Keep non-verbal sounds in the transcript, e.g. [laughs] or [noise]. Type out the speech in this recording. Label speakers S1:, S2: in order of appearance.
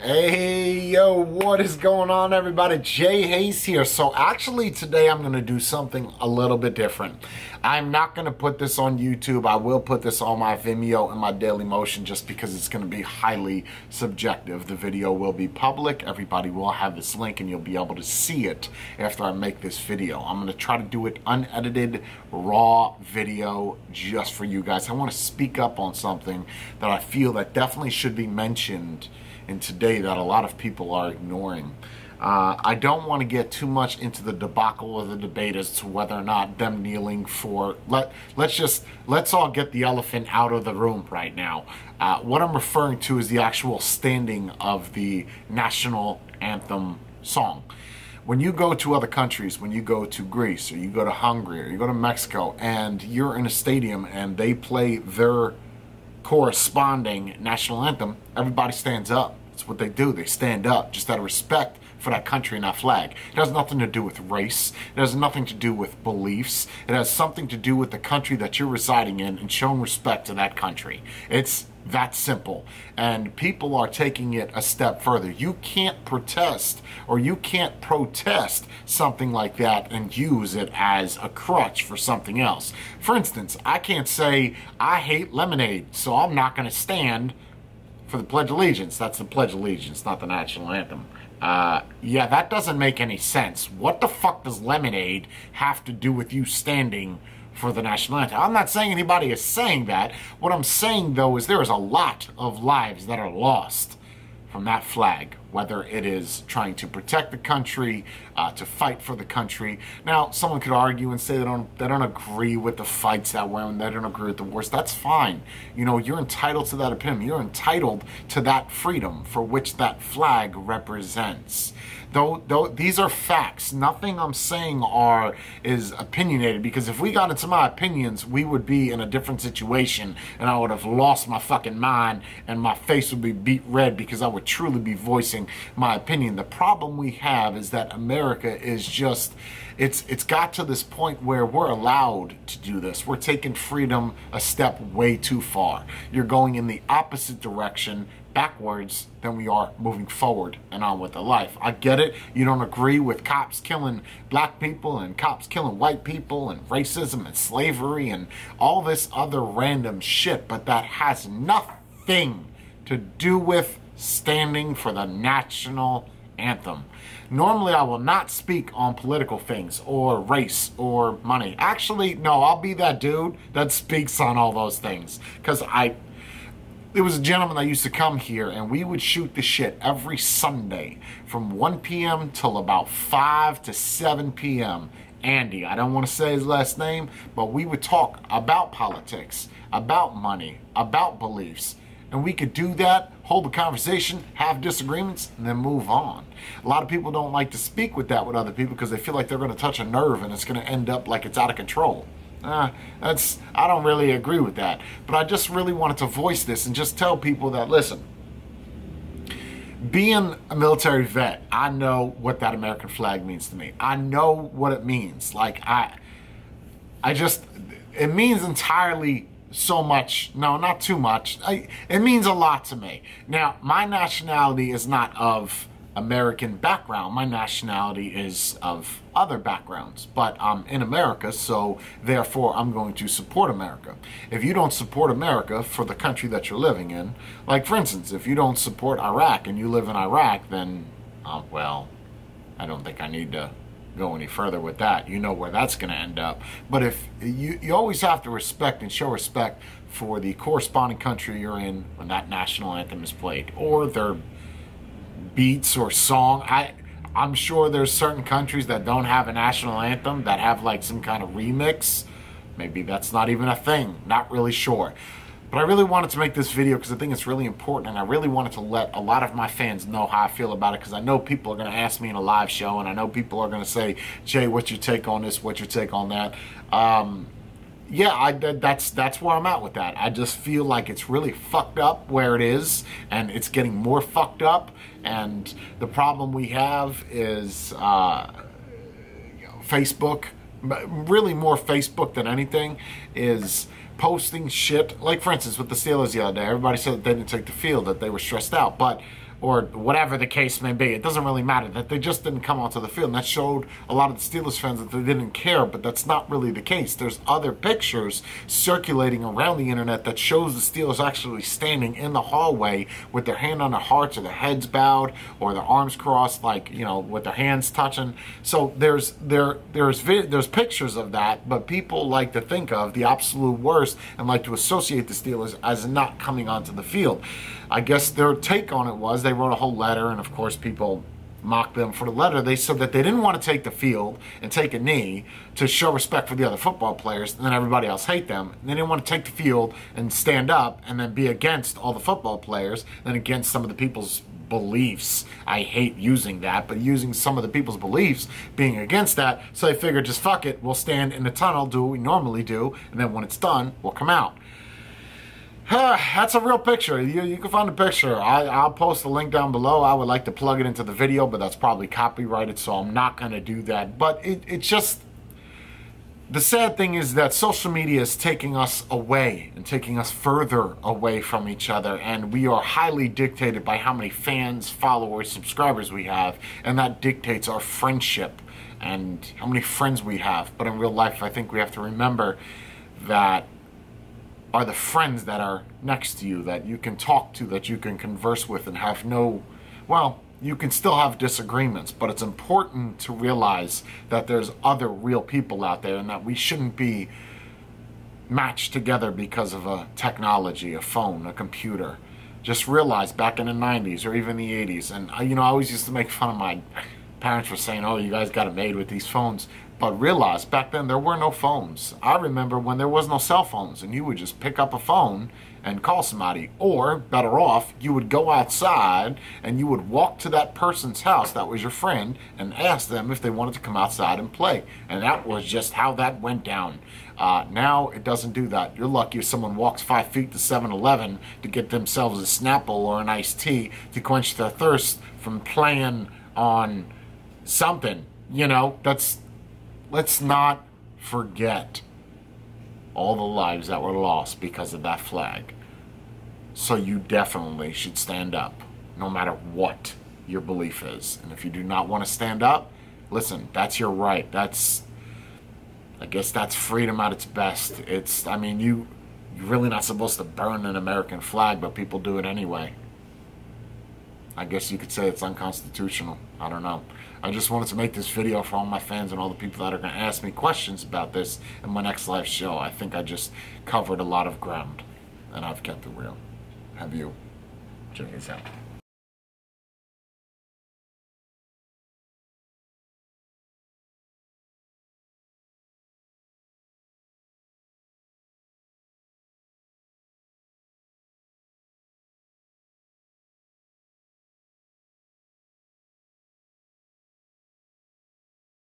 S1: Hey, yo, what is going on, everybody? Jay Hayes here. So, actually, today I'm going to do something a little bit different. I'm not going to put this on YouTube. I will put this on my Vimeo and my Dailymotion just because it's going to be highly subjective. The video will be public. Everybody will have this link and you'll be able to see it after I make this video. I'm going to try to do it unedited, raw video just for you guys. I want to speak up on something that I feel that definitely should be mentioned in today that a lot of people are ignoring. Uh, I don't want to get too much into the debacle of the debate as to whether or not them kneeling for let let's just let's all get the elephant out of the room right now. Uh, what I'm referring to is the actual standing of the national anthem song. When you go to other countries, when you go to Greece or you go to Hungary or you go to Mexico, and you're in a stadium and they play their corresponding national anthem, everybody stands up. It's what they do. They stand up just out of respect for that country and that flag. It has nothing to do with race. It has nothing to do with beliefs. It has something to do with the country that you're residing in and showing respect to that country. It's that simple. And people are taking it a step further. You can't protest or you can't protest something like that and use it as a crutch for something else. For instance, I can't say, I hate lemonade, so I'm not going to stand for the Pledge of Allegiance. That's the Pledge of Allegiance, not the national anthem. Uh, yeah, that doesn't make any sense. What the fuck does lemonade have to do with you standing for the national anthem? I'm not saying anybody is saying that. What I'm saying, though, is there is a lot of lives that are lost from that flag, whether it is trying to protect the country, uh, to fight for the country. Now, someone could argue and say they don't they don't agree with the fights that were and they don't agree with the wars. That's fine. You know, you're entitled to that opinion. You're entitled to that freedom for which that flag represents. Though, though these are facts. Nothing I'm saying are is opinionated because if we got into my opinions, we would be in a different situation and I would have lost my fucking mind and my face would be beat red because I would truly be voicing my opinion. The problem we have is that America is just it's it's got to this point where we're allowed to do this. We're taking freedom a step way too far. You're going in the opposite direction backwards than we are moving forward and on with the life. I get it. You don't agree with cops killing black people and cops killing white people and racism and slavery and all this other random shit, but that has nothing to do with standing for the national anthem. Normally, I will not speak on political things or race or money. Actually, no, I'll be that dude that speaks on all those things because I there was a gentleman that used to come here and we would shoot the shit every Sunday from 1 p.m. till about 5 to 7 p.m. Andy, I don't want to say his last name, but we would talk about politics, about money, about beliefs. And we could do that, hold a conversation, have disagreements, and then move on. A lot of people don't like to speak with that with other people because they feel like they're going to touch a nerve and it's going to end up like it's out of control. Uh, that's I don't really agree with that. But I just really wanted to voice this and just tell people that listen. Being a military vet, I know what that American flag means to me. I know what it means. Like I I just it means entirely so much. No, not too much. I, it means a lot to me. Now, my nationality is not of American background. My nationality is of other backgrounds, but I'm in America, so therefore I'm going to support America. If you don't support America for the country that you're living in, like for instance, if you don't support Iraq and you live in Iraq, then, uh, well, I don't think I need to go any further with that. You know where that's going to end up. But if you, you always have to respect and show respect for the corresponding country you're in when that national anthem is played, or their beats or song. I I'm sure there's certain countries that don't have a national anthem that have like some kind of remix. Maybe that's not even a thing. Not really sure. But I really wanted to make this video because I think it's really important and I really wanted to let a lot of my fans know how I feel about it because I know people are going to ask me in a live show and I know people are going to say, Jay, what's your take on this? What's your take on that? Um, yeah, I, that's that's where I'm at with that. I just feel like it's really fucked up where it is, and it's getting more fucked up. And the problem we have is uh, Facebook, really more Facebook than anything, is posting shit. Like for instance, with the Steelers the other day, everybody said that they didn't take the field, that they were stressed out, but or whatever the case may be. It doesn't really matter that they just didn't come onto the field. And that showed a lot of the Steelers fans that they didn't care, but that's not really the case. There's other pictures circulating around the internet that shows the Steelers actually standing in the hallway with their hand on their hearts or their heads bowed or their arms crossed, like you know, with their hands touching. So there's there there's there's pictures of that, but people like to think of the absolute worst and like to associate the Steelers as not coming onto the field. I guess their take on it was they wrote a whole letter, and of course, people mocked them for the letter. They said that they didn't want to take the field and take a knee to show respect for the other football players, and then everybody else hate them. And they didn't want to take the field and stand up and then be against all the football players and against some of the people's beliefs. I hate using that, but using some of the people's beliefs being against that. So they figured just fuck it, we'll stand in the tunnel, do what we normally do, and then when it's done, we'll come out. That's a real picture. You, you can find the picture. I, will post the link down below. I would like to plug it into the video, but that's probably copyrighted, so I'm not going to do that. But it, it's just the sad thing is that social media is taking us away and taking us further away from each other, and we are highly dictated by how many fans, followers, subscribers we have, and that dictates our friendship and how many friends we have. But in real life, I think we have to remember that are the friends that are next to you that you can talk to, that you can converse with, and have no, well, you can still have disagreements, but it's important to realize that there's other real people out there and that we shouldn't be matched together because of a technology, a phone, a computer. Just realize back in the 90s or even the 80s, and you know, I always used to make fun of my [laughs] parents for saying, oh, you guys got it made with these phones. But realize back then there were no phones. I remember when there was no cell phones and you would just pick up a phone and call somebody. Or, better off, you would go outside and you would walk to that person's house that was your friend and ask them if they wanted to come outside and play. And that was just how that went down. Uh, now it doesn't do that. You're lucky if someone walks five feet to 7 Eleven to get themselves a Snapple or an iced tea to quench their thirst from playing on something. You know, that's let's not forget all the lives that were lost because of that flag. So you definitely should stand up, no matter what your belief is. And if you do not want to stand up, listen, that's your right. That's, I guess that's freedom at its best. It's, I mean, you, you're really not supposed to burn an American flag, but people do it anyway. I guess you could say it's unconstitutional. I don't know. I just wanted to make this video for all my fans and all the people that are going to ask me questions about this in my next live show. I think I just covered a lot of ground, and I've kept it real. Have you? Check this out.